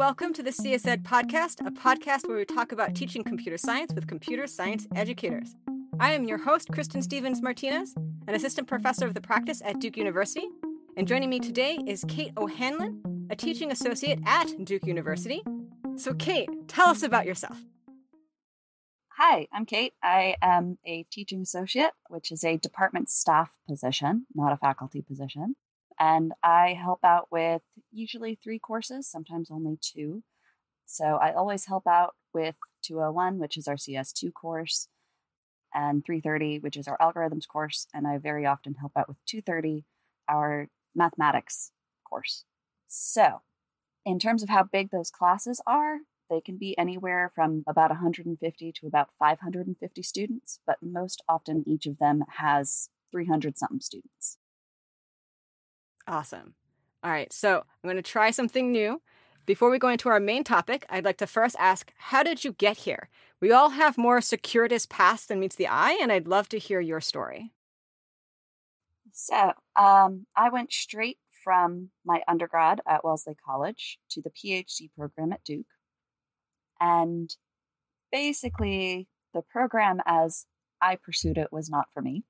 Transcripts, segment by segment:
welcome to the CSED podcast, a podcast where we talk about teaching computer science with computer science educators. I am your host, Kristin Stephens Martinez, an assistant professor of the practice at Duke University. And joining me today is Kate O'Hanlon, a teaching associate at Duke University. So, Kate, tell us about yourself. Hi, I'm Kate. I am a teaching associate, which is a department staff position, not a faculty position and I help out with usually three courses, sometimes only two. So I always help out with 201, which is our CS2 course, and 330, which is our algorithms course, and I very often help out with 230, our mathematics course. So, in terms of how big those classes are, they can be anywhere from about 150 to about 550 students, but most often each of them has 300 something students. Awesome. All right, so I'm going to try something new. Before we go into our main topic, I'd like to first ask How did you get here? We all have more circuitous paths than meets the eye, and I'd love to hear your story. So, um, I went straight from my undergrad at Wellesley College to the PhD program at Duke. And basically, the program as I pursued it was not for me.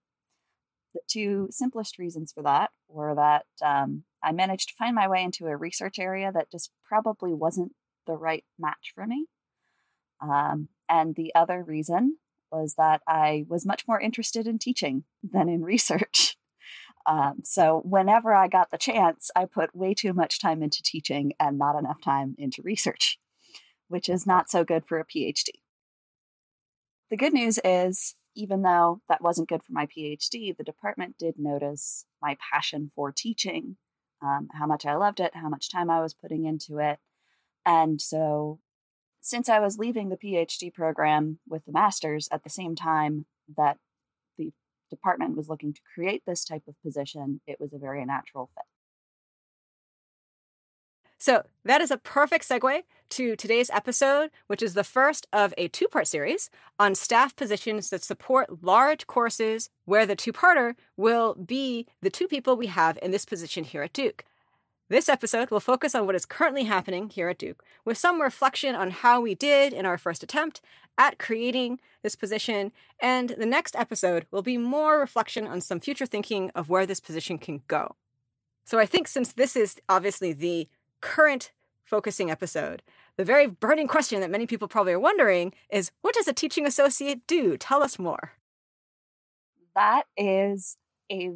The two simplest reasons for that were that um, I managed to find my way into a research area that just probably wasn't the right match for me. Um, and the other reason was that I was much more interested in teaching than in research. Um, so whenever I got the chance, I put way too much time into teaching and not enough time into research, which is not so good for a PhD. The good news is even though that wasn't good for my PhD, the department did notice my passion for teaching, um, how much I loved it, how much time I was putting into it. And so, since I was leaving the PhD program with the master's at the same time that the department was looking to create this type of position, it was a very natural fit. So that is a perfect segue to today's episode, which is the first of a two part series on staff positions that support large courses, where the two parter will be the two people we have in this position here at Duke. This episode will focus on what is currently happening here at Duke, with some reflection on how we did in our first attempt at creating this position. And the next episode will be more reflection on some future thinking of where this position can go. So I think since this is obviously the current focusing episode, the very burning question that many people probably are wondering is what does a teaching associate do? Tell us more. That is a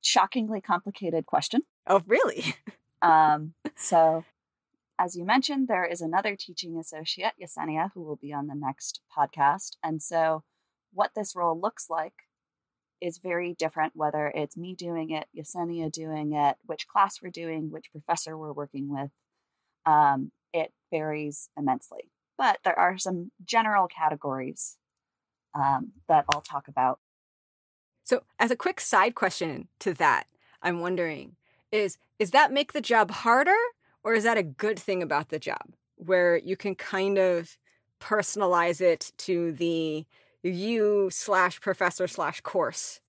shockingly complicated question. Oh, really? um, so, as you mentioned, there is another teaching associate, Yesenia, who will be on the next podcast. And so, what this role looks like is very different, whether it's me doing it, Yesenia doing it, which class we're doing, which professor we're working with. Um, it varies immensely. But there are some general categories um, that I'll talk about. So, as a quick side question to that, I'm wondering is is that make the job harder or is that a good thing about the job where you can kind of personalize it to the you slash professor slash course?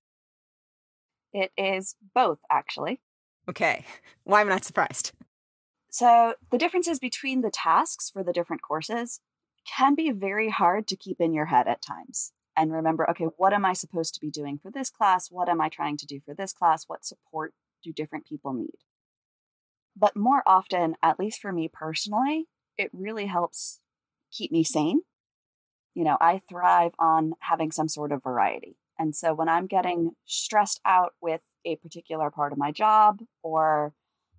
It is both, actually. Okay. Why am I not surprised? So, the differences between the tasks for the different courses can be very hard to keep in your head at times. And remember, okay, what am I supposed to be doing for this class? What am I trying to do for this class? What support do different people need? But more often, at least for me personally, it really helps keep me sane you know, I thrive on having some sort of variety. And so when I'm getting stressed out with a particular part of my job or,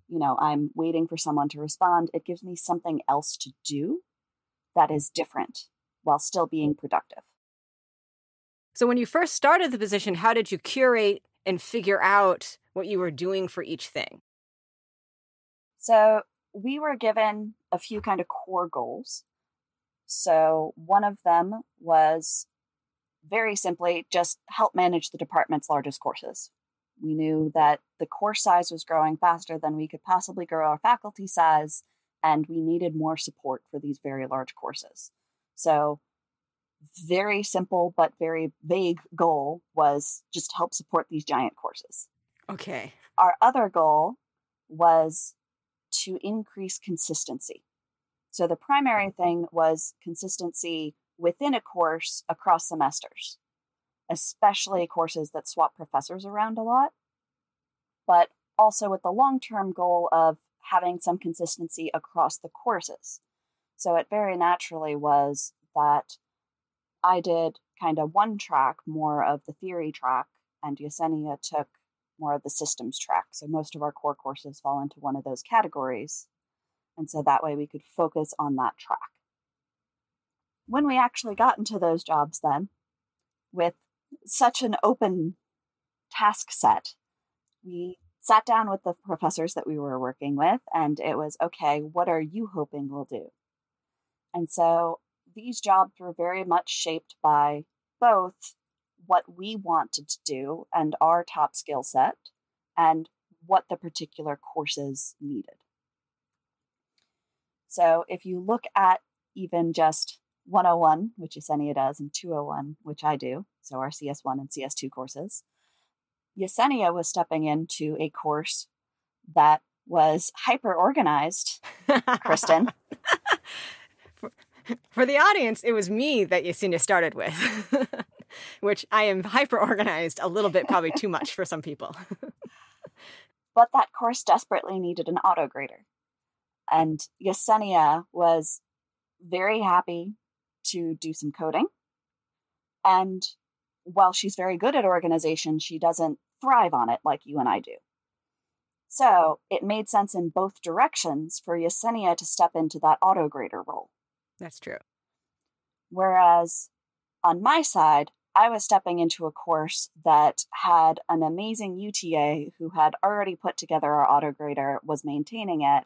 you know, I'm waiting for someone to respond, it gives me something else to do that is different while still being productive. So when you first started the position, how did you curate and figure out what you were doing for each thing? So we were given a few kind of core goals so one of them was very simply just help manage the department's largest courses. We knew that the course size was growing faster than we could possibly grow our faculty size, and we needed more support for these very large courses. So, very simple but very vague goal was just help support these giant courses. Okay. Our other goal was to increase consistency. So the primary thing was consistency within a course across semesters, especially courses that swap professors around a lot, but also with the long term goal of having some consistency across the courses. So it very naturally was that I did kind of one track, more of the theory track, and Yesenia took more of the systems track. So most of our core courses fall into one of those categories. And so that way we could focus on that track. When we actually got into those jobs, then, with such an open task set, we sat down with the professors that we were working with, and it was okay, what are you hoping we'll do? And so these jobs were very much shaped by both what we wanted to do and our top skill set and what the particular courses needed. So if you look at even just 101, which Yesenia does, and 201, which I do, so our CS1 and CS2 courses, Yesenia was stepping into a course that was hyper organized, Kristin. for, for the audience, it was me that Yesenia started with, which I am hyper organized a little bit, probably too much for some people. but that course desperately needed an auto grader. And Yesenia was very happy to do some coding. And while she's very good at organization, she doesn't thrive on it like you and I do. So it made sense in both directions for Yesenia to step into that auto grader role. That's true. Whereas on my side, I was stepping into a course that had an amazing UTA who had already put together our auto grader, was maintaining it,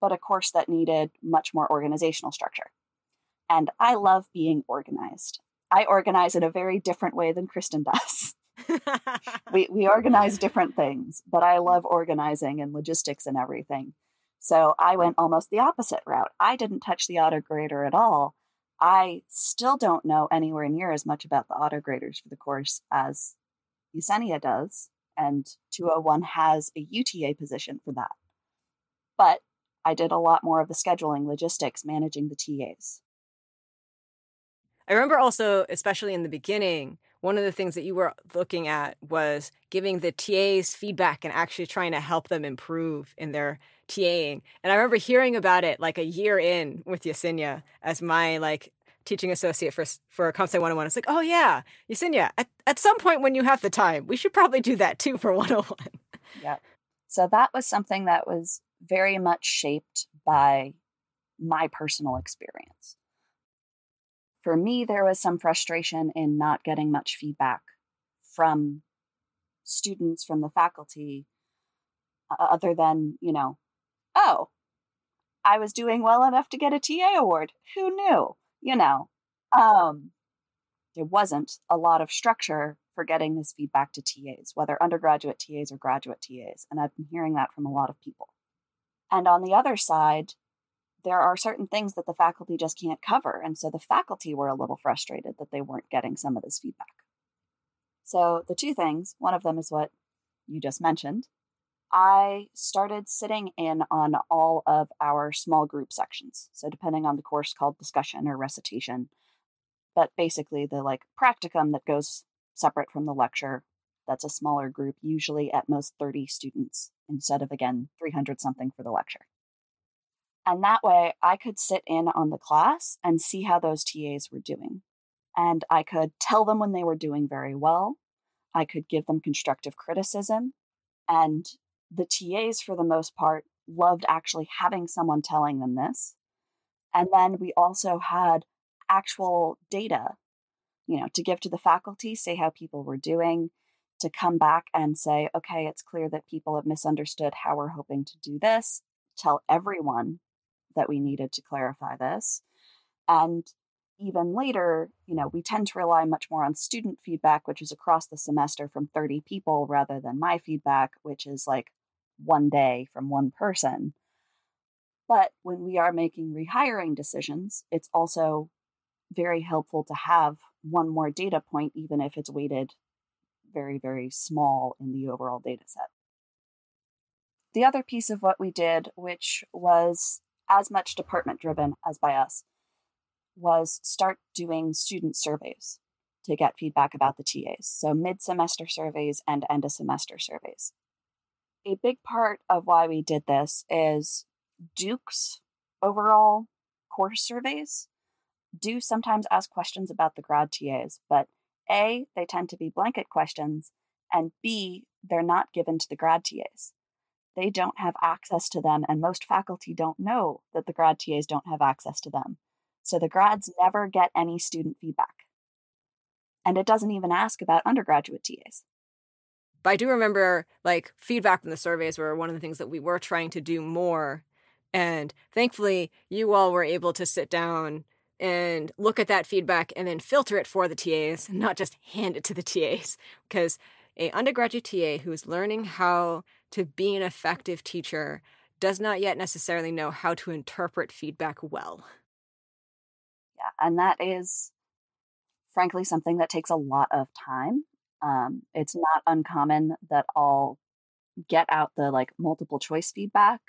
but a course that needed much more organizational structure. And I love being organized. I organize in a very different way than Kristin does. we we organize different things, but I love organizing and logistics and everything. So I went almost the opposite route. I didn't touch the auto grader at all. I still don't know anywhere near as much about the auto graders for the course as Yesenia does, and 201 has a UTA position for that. But I did a lot more of the scheduling, logistics, managing the TAs. I remember also, especially in the beginning, one of the things that you were looking at was giving the TAs feedback and actually trying to help them improve in their TAing. And I remember hearing about it like a year in with Yesenia as my like teaching associate for for CompSci 101. It's like, oh yeah, Yesenia, at, at some point when you have the time, we should probably do that too for 101. Yeah. So that was something that was very much shaped by my personal experience. For me, there was some frustration in not getting much feedback from students, from the faculty, other than, you know, oh, I was doing well enough to get a TA award. Who knew? You know, um, there wasn't a lot of structure for getting this feedback to TAs, whether undergraduate TAs or graduate TAs. And I've been hearing that from a lot of people. And on the other side, there are certain things that the faculty just can't cover. And so the faculty were a little frustrated that they weren't getting some of this feedback. So the two things one of them is what you just mentioned. I started sitting in on all of our small group sections. So depending on the course called discussion or recitation, but basically the like practicum that goes separate from the lecture that's a smaller group, usually at most 30 students instead of, again, 300 something for the lecture. And that way I could sit in on the class and see how those TAs were doing. And I could tell them when they were doing very well. I could give them constructive criticism. And the TAs, for the most part, loved actually having someone telling them this. And then we also had actual data, you know, to give to the faculty, say how people were doing, to come back and say, okay, it's clear that people have misunderstood how we're hoping to do this, tell everyone that we needed to clarify this. And even later, you know, we tend to rely much more on student feedback, which is across the semester from 30 people, rather than my feedback, which is like one day from one person. But when we are making rehiring decisions, it's also very helpful to have one more data point, even if it's weighted very, very small in the overall data set. The other piece of what we did, which was as much department driven as by us, was start doing student surveys to get feedback about the TAs. So mid semester surveys and end of semester surveys. A big part of why we did this is Duke's overall course surveys do sometimes ask questions about the grad TAs, but A, they tend to be blanket questions, and B, they're not given to the grad TAs. They don't have access to them, and most faculty don't know that the grad TAs don't have access to them. So the grads never get any student feedback. And it doesn't even ask about undergraduate TAs. But I do remember like feedback from the surveys were one of the things that we were trying to do more. And thankfully, you all were able to sit down and look at that feedback and then filter it for the TAs, not just hand it to the TAs. Because a undergraduate TA who is learning how to be an effective teacher does not yet necessarily know how to interpret feedback well. Yeah, and that is frankly something that takes a lot of time. Um, it's not uncommon that I'll get out the like multiple choice feedback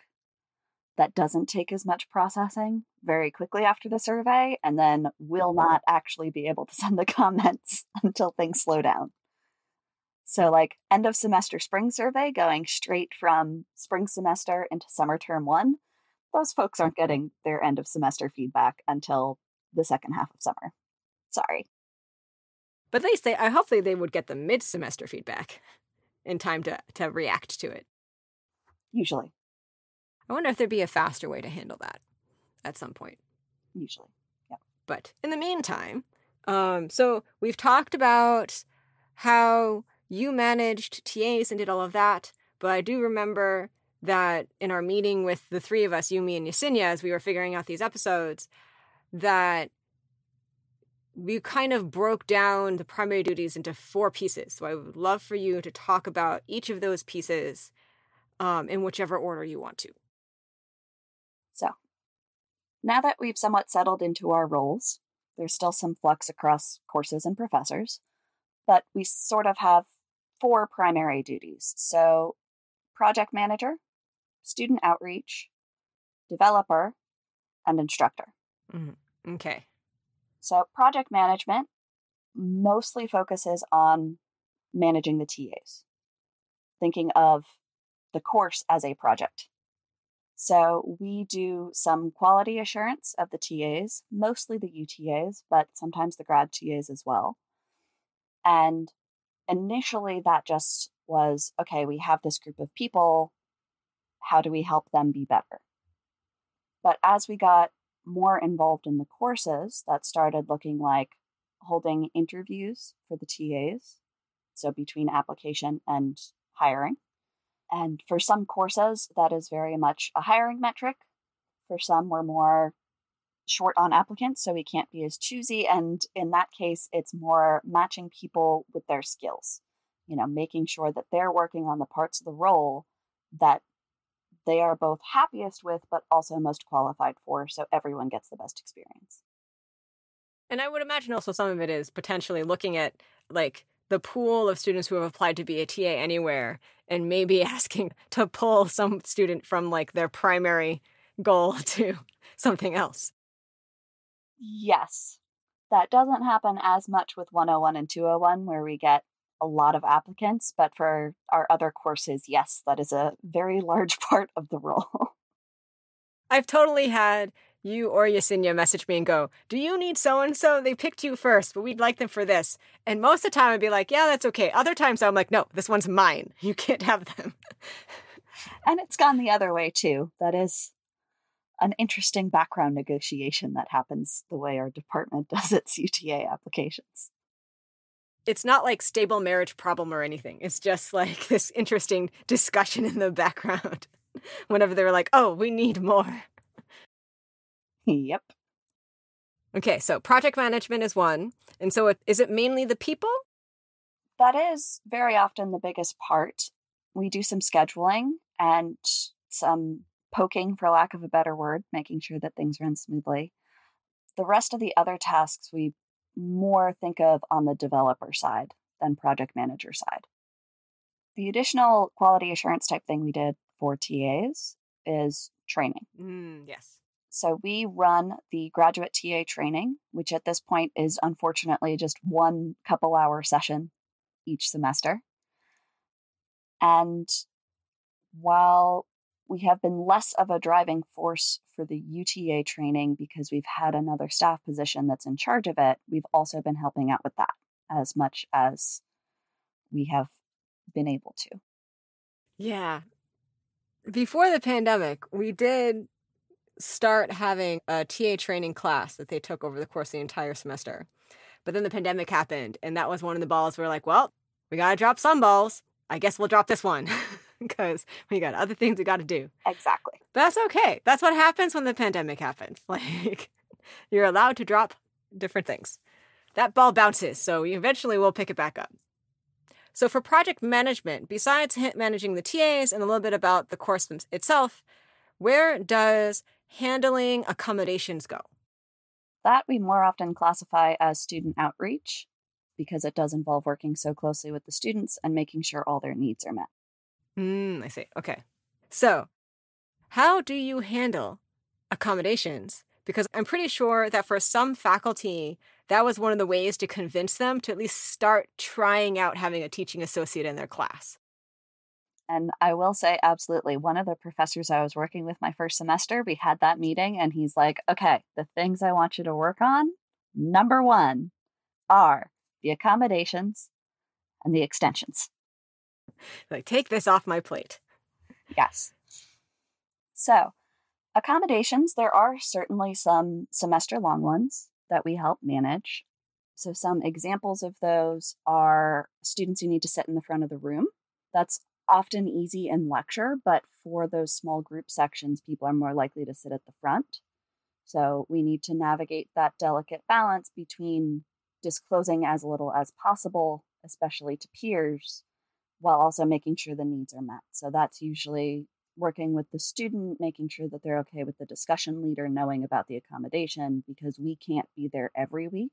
that doesn't take as much processing very quickly after the survey and then will not actually be able to send the comments until things slow down. So, like end of semester spring survey going straight from spring semester into summer term one, those folks aren't getting their end of semester feedback until the second half of summer. Sorry. But they say, I hopefully they would get the mid semester feedback in time to, to react to it. Usually. I wonder if there'd be a faster way to handle that at some point. Usually. Yeah. But in the meantime, um, so we've talked about how you managed TAs and did all of that, but I do remember that in our meeting with the three of us, you, me, and Yesenia, as we were figuring out these episodes, that we kind of broke down the primary duties into four pieces. So I would love for you to talk about each of those pieces um, in whichever order you want to. Now that we've somewhat settled into our roles, there's still some flux across courses and professors, but we sort of have four primary duties. So, project manager, student outreach, developer, and instructor. Mm-hmm. Okay. So, project management mostly focuses on managing the TAs, thinking of the course as a project. So, we do some quality assurance of the TAs, mostly the UTAs, but sometimes the grad TAs as well. And initially that just was okay, we have this group of people. How do we help them be better? But as we got more involved in the courses, that started looking like holding interviews for the TAs. So between application and hiring. And for some courses, that is very much a hiring metric. For some, we're more short on applicants, so we can't be as choosy. And in that case, it's more matching people with their skills, you know, making sure that they're working on the parts of the role that they are both happiest with, but also most qualified for, so everyone gets the best experience. And I would imagine also some of it is potentially looking at like the pool of students who have applied to be a TA anywhere and maybe asking to pull some student from like their primary goal to something else. Yes. That doesn't happen as much with 101 and 201, where we get a lot of applicants, but for our other courses, yes, that is a very large part of the role. I've totally had you or Yesenia message me and go, Do you need so and so? They picked you first, but we'd like them for this. And most of the time I'd be like, Yeah, that's okay. Other times I'm like, No, this one's mine. You can't have them. and it's gone the other way too. That is an interesting background negotiation that happens the way our department does its UTA applications. It's not like stable marriage problem or anything. It's just like this interesting discussion in the background whenever they're like, oh, we need more. Yep. Okay, so project management is one. And so is it mainly the people? That is very often the biggest part. We do some scheduling and some poking, for lack of a better word, making sure that things run smoothly. The rest of the other tasks we more think of on the developer side than project manager side. The additional quality assurance type thing we did for TAs is training. Mm, yes. So we run the graduate TA training, which at this point is unfortunately just one couple hour session each semester. And while we have been less of a driving force for the UTA training because we've had another staff position that's in charge of it, we've also been helping out with that as much as we have been able to. Yeah. Before the pandemic, we did start having a TA training class that they took over the course of the entire semester. But then the pandemic happened, and that was one of the balls we are like, well, we got to drop some balls. I guess we'll drop this one because we got other things we got to do. Exactly. But that's okay. That's what happens when the pandemic happens. Like, you're allowed to drop different things. That ball bounces, so eventually we'll pick it back up. So, for project management, besides managing the TAs and a little bit about the course itself, where does handling accommodations go? That we more often classify as student outreach because it does involve working so closely with the students and making sure all their needs are met. Mm, I see. Okay. So, how do you handle accommodations? Because I'm pretty sure that for some faculty, that was one of the ways to convince them to at least start trying out having a teaching associate in their class. And I will say, absolutely, one of the professors I was working with my first semester, we had that meeting, and he's like, okay, the things I want you to work on, number one, are the accommodations and the extensions. Like, take this off my plate. Yes. So, accommodations, there are certainly some semester long ones that we help manage. So, some examples of those are students who need to sit in the front of the room. That's often easy in lecture, but for those small group sections, people are more likely to sit at the front. So, we need to navigate that delicate balance between disclosing as little as possible, especially to peers, while also making sure the needs are met. So that's usually working with the student, making sure that they're okay with the discussion leader knowing about the accommodation because we can't be there every week.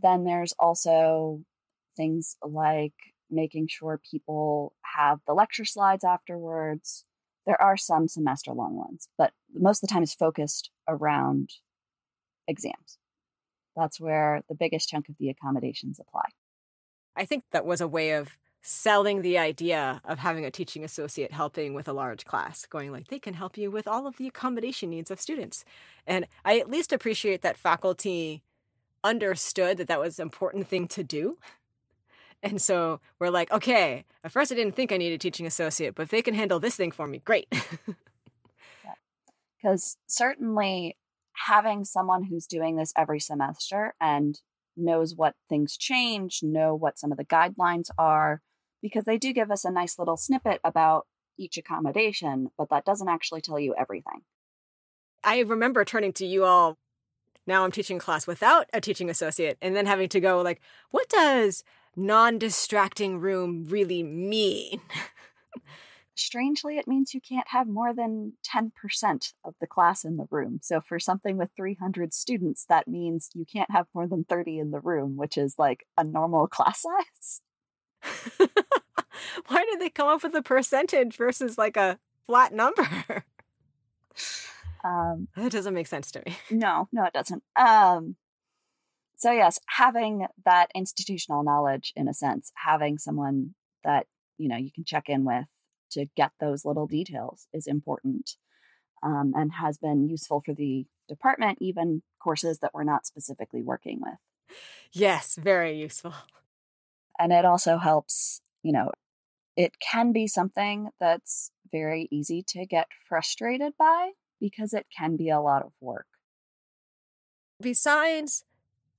Then there's also things like making sure people have the lecture slides afterwards. There are some semester long ones, but most of the time is focused around exams. That's where the biggest chunk of the accommodations apply. I think that was a way of selling the idea of having a teaching associate helping with a large class, going like they can help you with all of the accommodation needs of students. And I at least appreciate that faculty understood that that was an important thing to do. And so we're like, okay, at first I didn't think I needed a teaching associate, but if they can handle this thing for me, great. Because yeah. certainly having someone who's doing this every semester and knows what things change, know what some of the guidelines are, because they do give us a nice little snippet about each accommodation, but that doesn't actually tell you everything. I remember turning to you all. Now I'm teaching class without a teaching associate, and then having to go like, what does non distracting room really mean? strangely, it means you can't have more than 10% of the class in the room. So for something with 300 students, that means you can't have more than 30 in the room, which is like a normal class size. Why did they come up with a percentage versus like a flat number? Um, that doesn't make sense to me. No, no, it doesn't. Um, so yes, having that institutional knowledge, in a sense, having someone that you know you can check in with to get those little details is important um, and has been useful for the department, even courses that we're not specifically working with. Yes, very useful. And it also helps, you know, it can be something that's very easy to get frustrated by because it can be a lot of work. Besides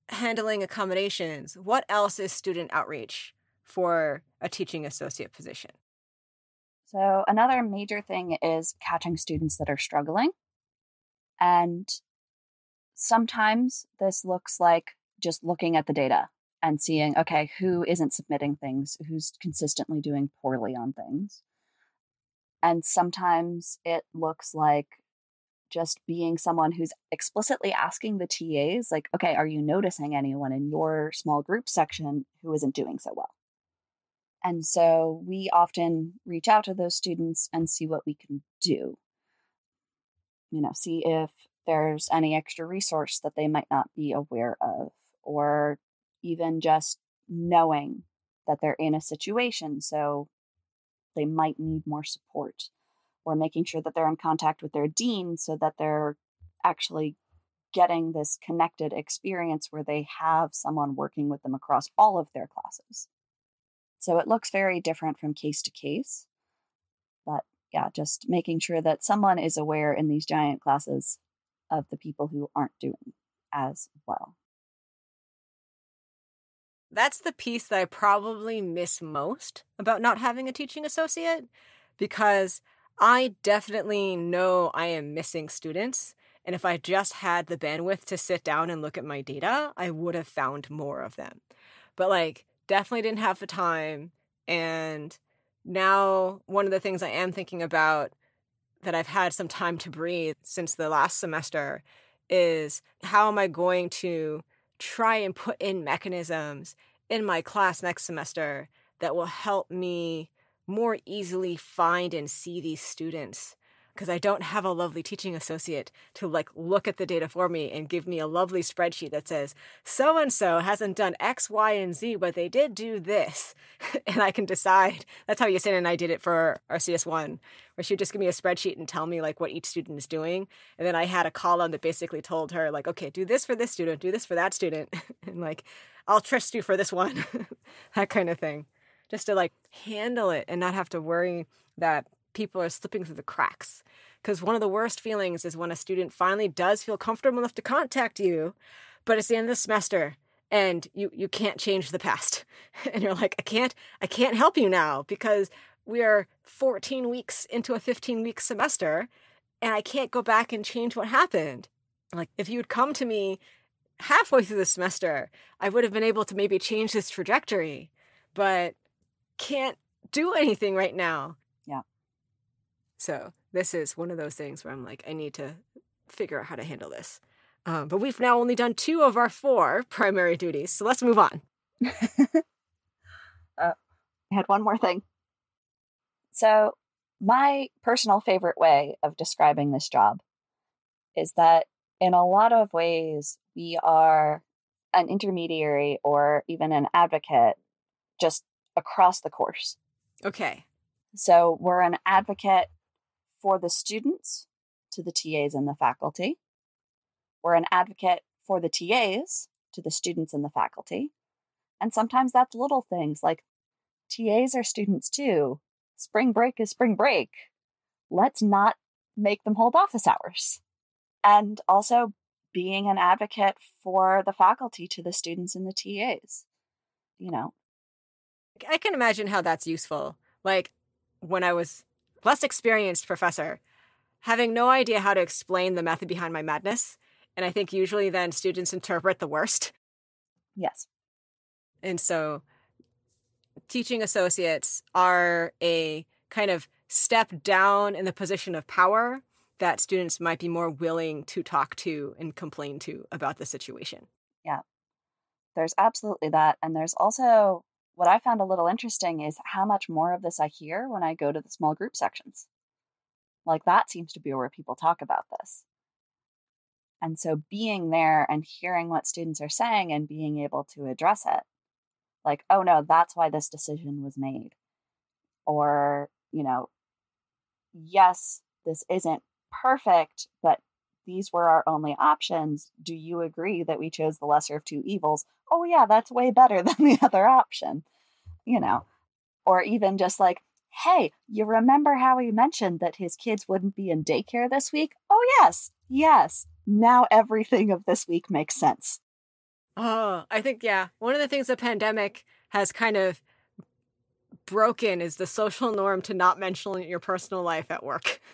handling accommodations, what else is student outreach for a teaching associate position? So, another major thing is catching students that are struggling. And sometimes this looks like just looking at the data and seeing, okay, who isn't submitting things, who's consistently doing poorly on things. And sometimes it looks like just being someone who's explicitly asking the TAs, like, okay, are you noticing anyone in your small group section who isn't doing so well? And so we often reach out to those students and see what we can do. You know, see if there's any extra resource that they might not be aware of, or even just knowing that they're in a situation. So they might need more support, or making sure that they're in contact with their dean so that they're actually getting this connected experience where they have someone working with them across all of their classes. So it looks very different from case to case. But yeah, just making sure that someone is aware in these giant classes of the people who aren't doing as well. That's the piece that I probably miss most about not having a teaching associate because I definitely know I am missing students. And if I just had the bandwidth to sit down and look at my data, I would have found more of them. But like, definitely didn't have the time. And now, one of the things I am thinking about that I've had some time to breathe since the last semester is how am I going to try and put in mechanisms in my class next semester that will help me more easily find and see these students because I don't have a lovely teaching associate to like look at the data for me and give me a lovely spreadsheet that says so and so hasn't done X, Y, and Z, but they did do this. and I can decide. That's how Yesenia and I did it for our CS1, where she would just give me a spreadsheet and tell me like what each student is doing. And then I had a column that basically told her, like, okay, do this for this student, do this for that student. and like, I'll trust you for this one. that kind of thing. Just to like handle it and not have to worry that people are slipping through the cracks. Because one of the worst feelings is when a student finally does feel comfortable enough to contact you, but it's the end of the semester and you you can't change the past. And you're like, I can't I can't help you now because we are 14 weeks into a 15 week semester and I can't go back and change what happened. Like if you would come to me halfway through the semester, I would have been able to maybe change this trajectory, but can't do anything right now. Yeah. So this is one of those things where I'm like, I need to figure out how to handle this. Um, but we've now only done two of our four primary duties, so let's move on. uh, I had one more thing. So, my personal favorite way of describing this job is that in a lot of ways, we are an intermediary or even an advocate just across the course. Okay. So, we're an advocate for the students to the TAs and the faculty. We're an advocate for the TAs to the students and the faculty. And sometimes that's little things like TAs are students too. Spring break is spring break. Let's not make them hold office hours. And also being an advocate for the faculty to the students and the TAs. You know, I can imagine how that's useful. Like when I was less experienced professor, having no idea how to explain the method behind my madness. And I think usually then students interpret the worst. Yes. And so teaching associates are a kind of step down in the position of power that students might be more willing to talk to and complain to about the situation. Yeah. There's absolutely that. And there's also what I found a little interesting is how much more of this I hear when I go to the small group sections. Like that seems to be where people talk about this. And so being there and hearing what students are saying and being able to address it, like, oh no, that's why this decision was made. Or, you know, yes, this isn't perfect, but these were our only options. Do you agree that we chose the lesser of two evils? Oh, yeah, that's way better than the other option, you know? Or even just like, hey, you remember how he mentioned that his kids wouldn't be in daycare this week? Oh, yes, yes. Now everything of this week makes sense. Oh, I think, yeah. One of the things the pandemic has kind of broken is the social norm to not mention your personal life at work.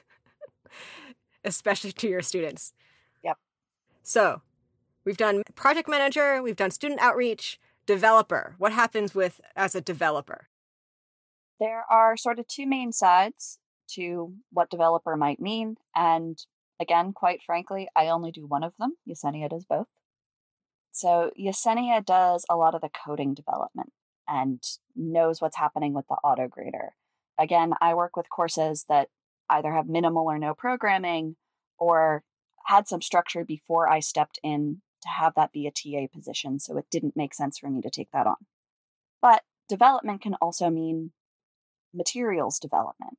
especially to your students. Yep. So we've done project manager, we've done student outreach, developer. What happens with as a developer? There are sort of two main sides to what developer might mean. And again, quite frankly, I only do one of them. Yesenia does both. So Yesenia does a lot of the coding development and knows what's happening with the auto grader. Again, I work with courses that either have minimal or no programming or had some structure before I stepped in to have that be a TA position, so it didn't make sense for me to take that on. But development can also mean materials development.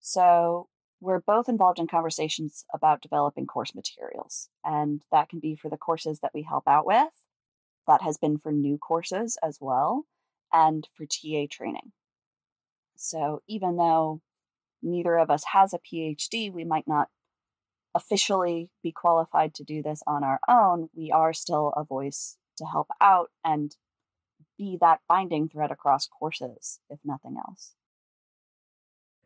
So we're both involved in conversations about developing course materials, and that can be for the courses that we help out with. That has been for new courses as well, and for TA training. So even though neither of us has a PhD, we might not officially be qualified to do this on our own. We are still a voice to help out and be that binding thread across courses, if nothing else.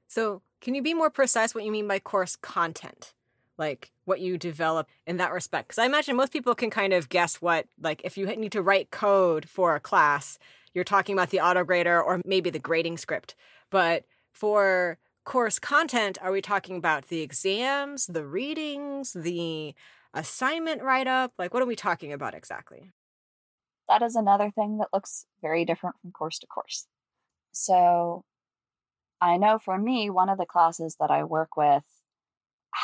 So, can you be more precise what you mean by course content? Like what you develop in that respect? Because I imagine most people can kind of guess what, like, if you need to write code for a class, you're talking about the autograder or maybe the grading script. But for course content, are we talking about the exams, the readings, the assignment write up? Like, what are we talking about exactly? That is another thing that looks very different from course to course. So, I know for me, one of the classes that I work with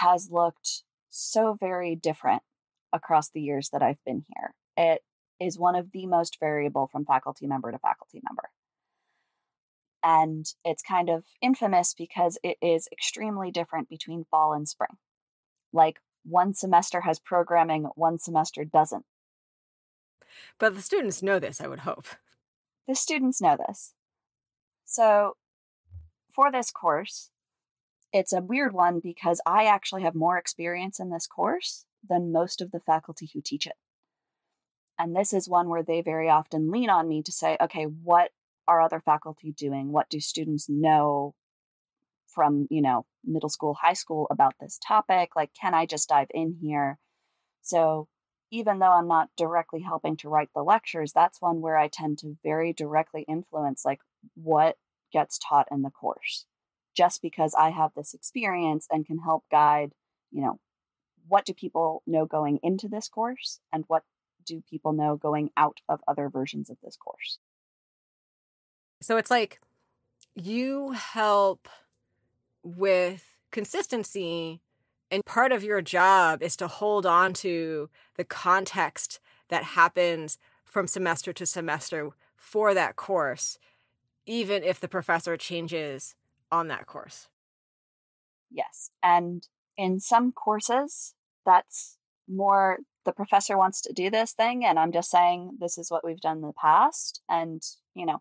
has looked so very different across the years that I've been here. It is one of the most variable from faculty member to faculty member. And it's kind of infamous because it is extremely different between fall and spring. Like one semester has programming, one semester doesn't. But the students know this, I would hope. The students know this. So for this course, it's a weird one because I actually have more experience in this course than most of the faculty who teach it. And this is one where they very often lean on me to say, okay, what are other faculty doing? What do students know from, you know, middle school, high school about this topic? Like, can I just dive in here? So, even though I'm not directly helping to write the lectures, that's one where I tend to very directly influence, like, what gets taught in the course just because I have this experience and can help guide, you know, what do people know going into this course and what do people know going out of other versions of this course. So it's like you help with consistency and part of your job is to hold on to the context that happens from semester to semester for that course even if the professor changes on that course. Yes. And in some courses, that's more the professor wants to do this thing. And I'm just saying this is what we've done in the past. And, you know,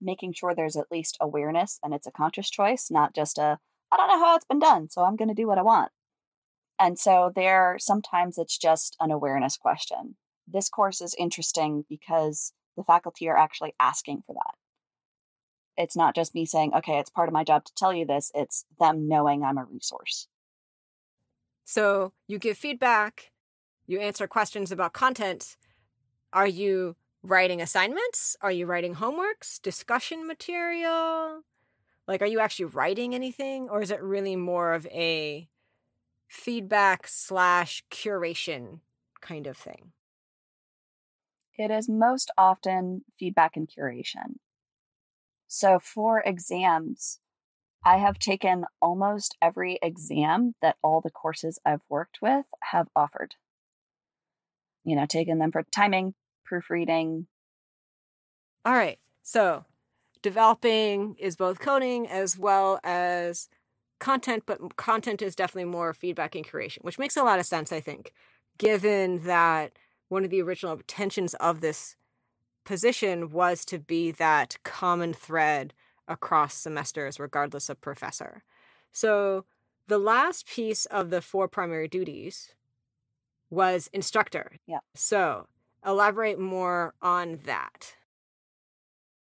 making sure there's at least awareness and it's a conscious choice, not just a, I don't know how it's been done, so I'm going to do what I want. And so there, sometimes it's just an awareness question. This course is interesting because the faculty are actually asking for that it's not just me saying, okay, it's part of my job to tell you this, it's them knowing I'm a resource. So you give feedback, you answer questions about content. Are you writing assignments? Are you writing homeworks, discussion material? Like, are you actually writing anything? Or is it really more of a feedback slash curation kind of thing? It is most often feedback and curation. So for exams, I have taken almost every exam that all the courses I've worked with have offered. You know, taken them for timing, proofreading. All right. So developing is both coding as well as content, but content is definitely more feedback and curation, which makes a lot of sense, I think, given that one of the original intentions of this position was to be that common thread across semesters, regardless of professor. So the last piece of the four primary duties was instructor. Yeah. So elaborate more on that.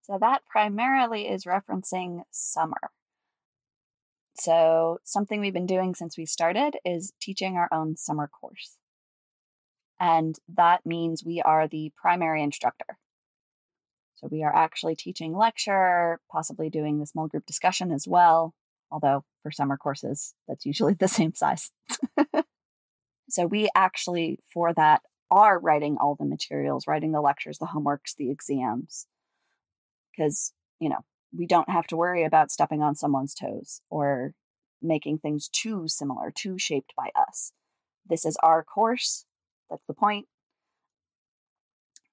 So that primarily is referencing summer. So something we've been doing since we started is teaching our own summer course. And that means we are the primary instructor. So we are actually teaching lecture, possibly doing the small group discussion as well, although for summer courses, that's usually the same size. so we actually, for that, are writing all the materials, writing the lectures, the homeworks, the exams, because, you know, we don't have to worry about stepping on someone's toes or making things too similar, too shaped by us. this is our course. That's the point.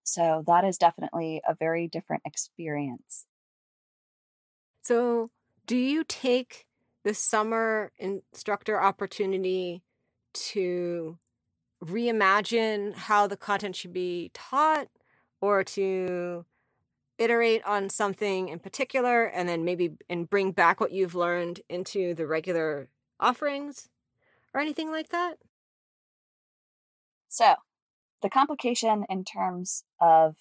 So that is definitely a very different experience. So, do you take the summer instructor opportunity to reimagine how the content should be taught or to iterate on something in particular and then maybe and bring back what you've learned into the regular offerings or anything like that? So, the complication in terms of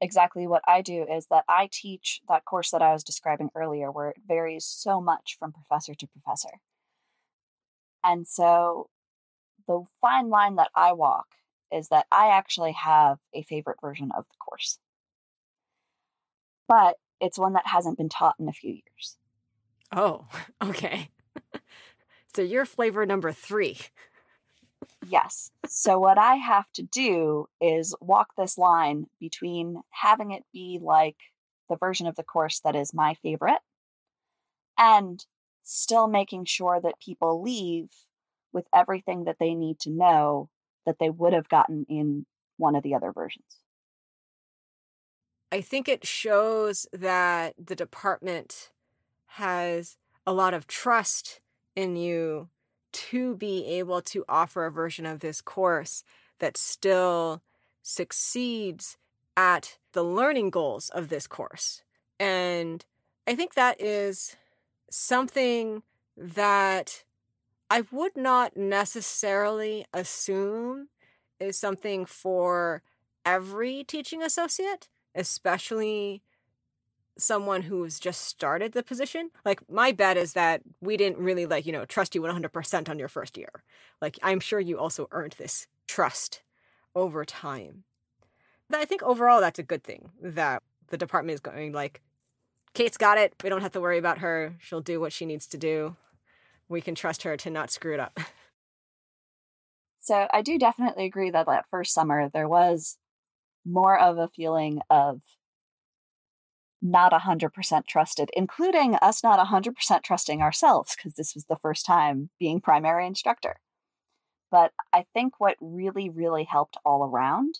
exactly what I do is that I teach that course that I was describing earlier, where it varies so much from professor to professor. And so the fine line that I walk is that I actually have a favorite version of the course. But it's one that hasn't been taught in a few years. Oh, okay. so you're flavor number three. Yes. So what I have to do is walk this line between having it be like the version of the course that is my favorite and still making sure that people leave with everything that they need to know that they would have gotten in one of the other versions. I think it shows that the department has a lot of trust in you to be able to offer a version of this course that still succeeds at the learning goals of this course. And I think that is something that I would not necessarily assume is something for every teaching associate, especially someone who's just started the position. Like my bet is that we didn't really like you know trust you 100% on your first year. Like i'm sure you also earned this trust over time. But i think overall that's a good thing that the department is going like kate's got it. We don't have to worry about her. She'll do what she needs to do we can trust her to not screw it up so i do definitely agree that that first summer there was more of a feeling of not 100% trusted, including us not 100% trusting ourselves, because this was the first time being primary instructor. But I think what really, really helped all around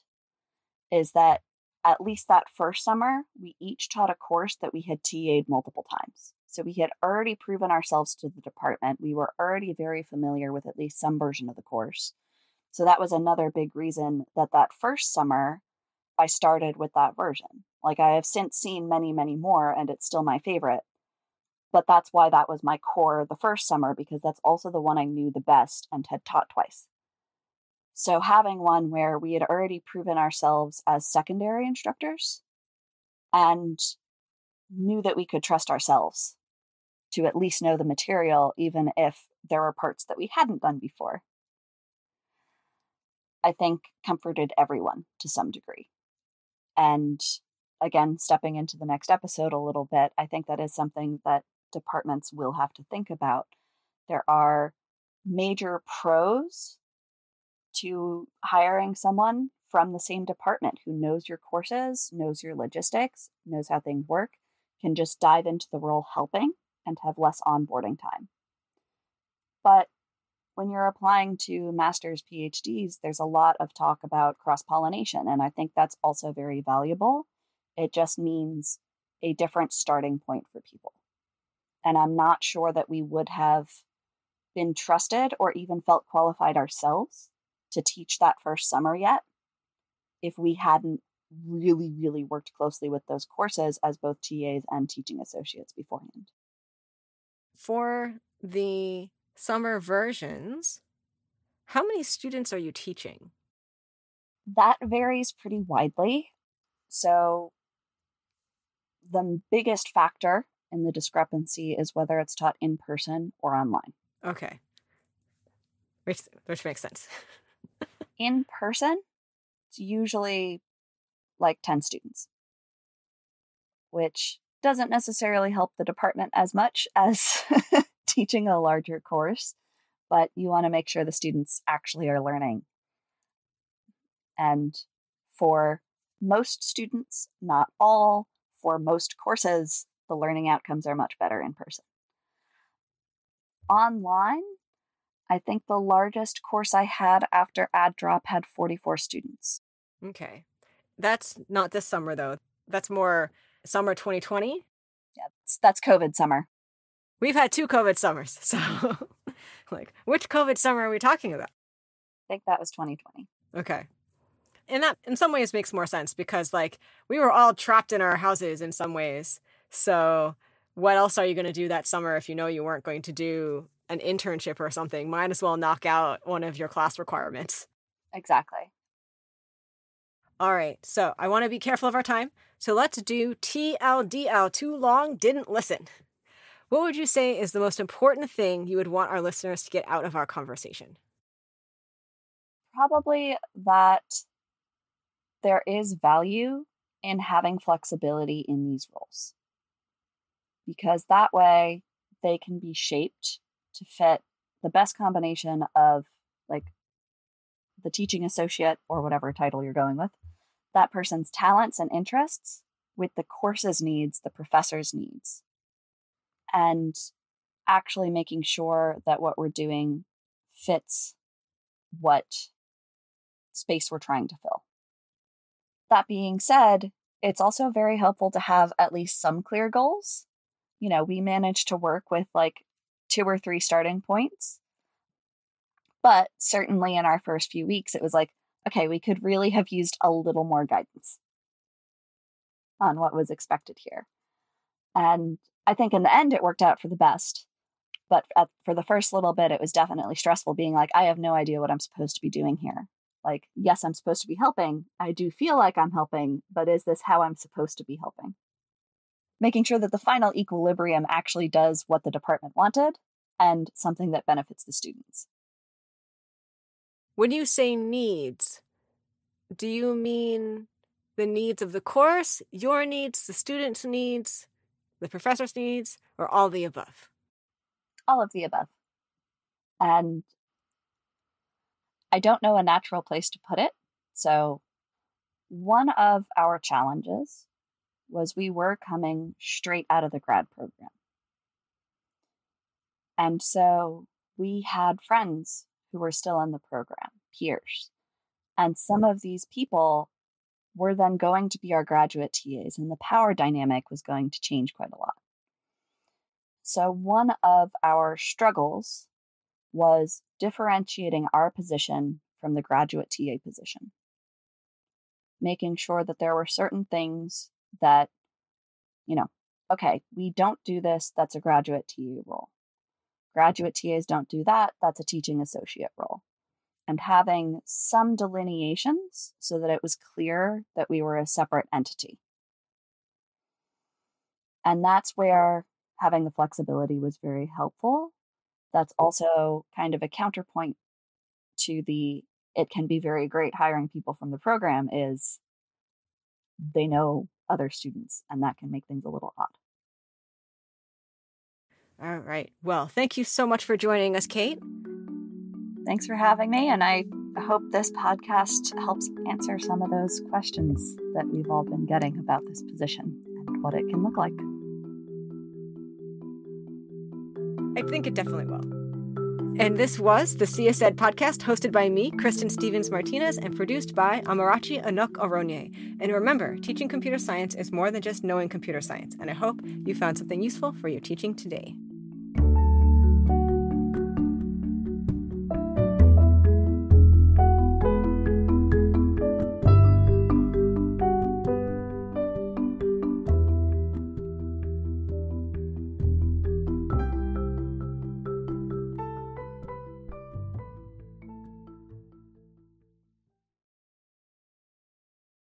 is that at least that first summer, we each taught a course that we had TA'd multiple times. So we had already proven ourselves to the department. We were already very familiar with at least some version of the course. So that was another big reason that that first summer I started with that version. Like I have since seen many, many more, and it's still my favorite. But that's why that was my core the first summer, because that's also the one I knew the best and had taught twice. So having one where we had already proven ourselves as secondary instructors and knew that we could trust ourselves to at least know the material, even if there were parts that we hadn't done before, I think comforted everyone to some degree. And again, stepping into the next episode a little bit, I think that is something that departments will have to think about. There are major pros to hiring someone from the same department who knows your courses, knows your logistics, knows how things work, can just dive into the role helping and have less onboarding time. But when you're applying to master's PhDs, there's a lot of talk about cross pollination. And I think that's also very valuable. It just means a different starting point for people. And I'm not sure that we would have been trusted or even felt qualified ourselves to teach that first summer yet if we hadn't really, really worked closely with those courses as both TAs and teaching associates beforehand. For the summer versions, how many students are you teaching? That varies pretty widely. So, the biggest factor in the discrepancy is whether it's taught in person or online. Okay. Which, which makes sense. in person, it's usually like 10 students, which doesn't necessarily help the department as much as teaching a larger course, but you want to make sure the students actually are learning. And for most students, not all, for most courses, the learning outcomes are much better in person. Online, I think the largest course I had after add drop had 44 students. Okay. That's not this summer though. That's more summer 2020. Yeah, that's, that's COVID summer. We've had two COVID summers. So, like, which COVID summer are we talking about? I think that was 2020. Okay. And that in some ways makes more sense because like we were all trapped in our houses in some ways. So what else are you going to do that summer if you know you weren't going to do an internship or something? Might as well knock out one of your class requirements. Exactly. All right. So I want to be careful of our time. So let's do TLDL. Too long, didn't listen. What would you say is the most important thing you would want our listeners to get out of our conversation? Probably that there is value in having flexibility in these roles because that way they can be shaped to fit the best combination of like the teaching associate or whatever title you're going with that person's talents and interests with the course's needs the professor's needs and actually making sure that what we're doing fits what space we're trying to fill that being said, it's also very helpful to have at least some clear goals. You know, we managed to work with like two or three starting points. But certainly in our first few weeks, it was like, okay, we could really have used a little more guidance on what was expected here. And I think in the end, it worked out for the best. But at, for the first little bit, it was definitely stressful being like, I have no idea what I'm supposed to be doing here like yes i'm supposed to be helping i do feel like i'm helping but is this how i'm supposed to be helping making sure that the final equilibrium actually does what the department wanted and something that benefits the students when you say needs do you mean the needs of the course your needs the students needs the professor's needs or all the above all of the above and I don't know a natural place to put it. So, one of our challenges was we were coming straight out of the grad program. And so we had friends who were still in the program, peers. And some mm. of these people were then going to be our graduate TAs, and the power dynamic was going to change quite a lot. So, one of our struggles was differentiating our position from the graduate TA position. Making sure that there were certain things that, you know, okay, we don't do this, that's a graduate TA role. Graduate TAs don't do that, that's a teaching associate role. And having some delineations so that it was clear that we were a separate entity. And that's where having the flexibility was very helpful that's also kind of a counterpoint to the it can be very great hiring people from the program is they know other students and that can make things a little odd. All right. Well, thank you so much for joining us, Kate. Thanks for having me. And I hope this podcast helps answer some of those questions that we've all been getting about this position and what it can look like. I think it definitely will. And this was the CSED podcast hosted by me, Kristin Stephens Martinez, and produced by Amarachi Anakaraonye. And remember, teaching computer science is more than just knowing computer science, and I hope you found something useful for your teaching today.